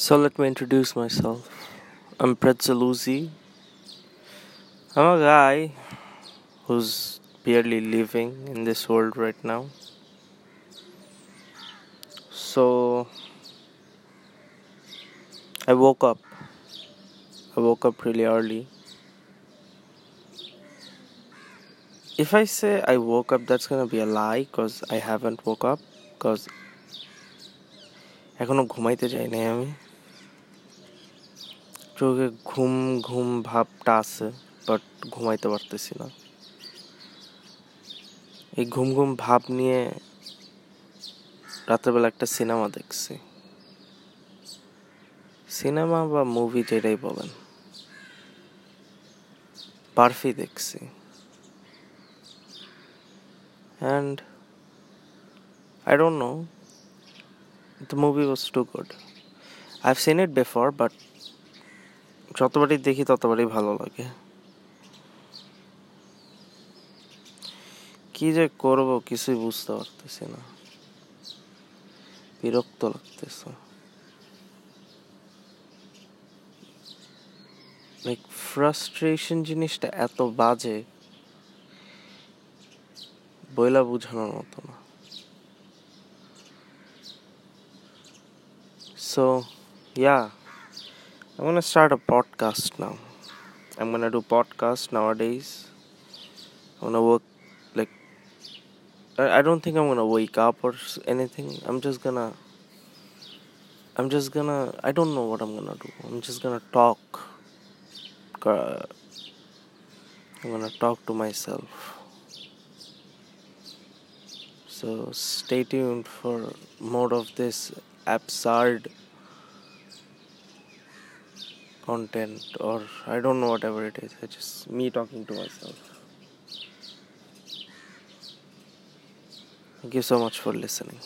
So let me introduce myself. I'm Pretzaluzzi. I'm a guy who's barely living in this world right now. So I woke up. I woke up really early. If I say I woke up, that's gonna be a lie because I haven't woke up because এখনো ঘুমাইতে যাই নাই আমি চোখে ঘুম ঘুম ভাবটা আছে বাট ঘুমাইতে পারতেছি না এই ঘুম ঘুম ভাব নিয়ে রাত্রেবেলা একটা সিনেমা দেখছি সিনেমা বা মুভি যেটাই বলেন বারফি দেখছি and I don't know. Movie movie too good good. I've seen it before, but যতবারই দেখি ততবারই ভালো লাগে। কি যে করব কিছুই বুঝতে পারতেছি না। বিরক্ত লাগতেছে। লাইক ফ্রাস্ট্রেশন জিনিসটা এত বাজে বইলা বুঝানোর মতো না। So yeah, I'm gonna start a podcast now. I'm gonna do podcast nowadays. I'm gonna work like I don't think I'm gonna wake up or anything. I'm just gonna. I'm just gonna. I don't know what I'm gonna do. I'm just gonna talk. I'm gonna talk to myself. So stay tuned for more of this absurd content or I don't know whatever it is. It's just me talking to myself. Thank you so much for listening.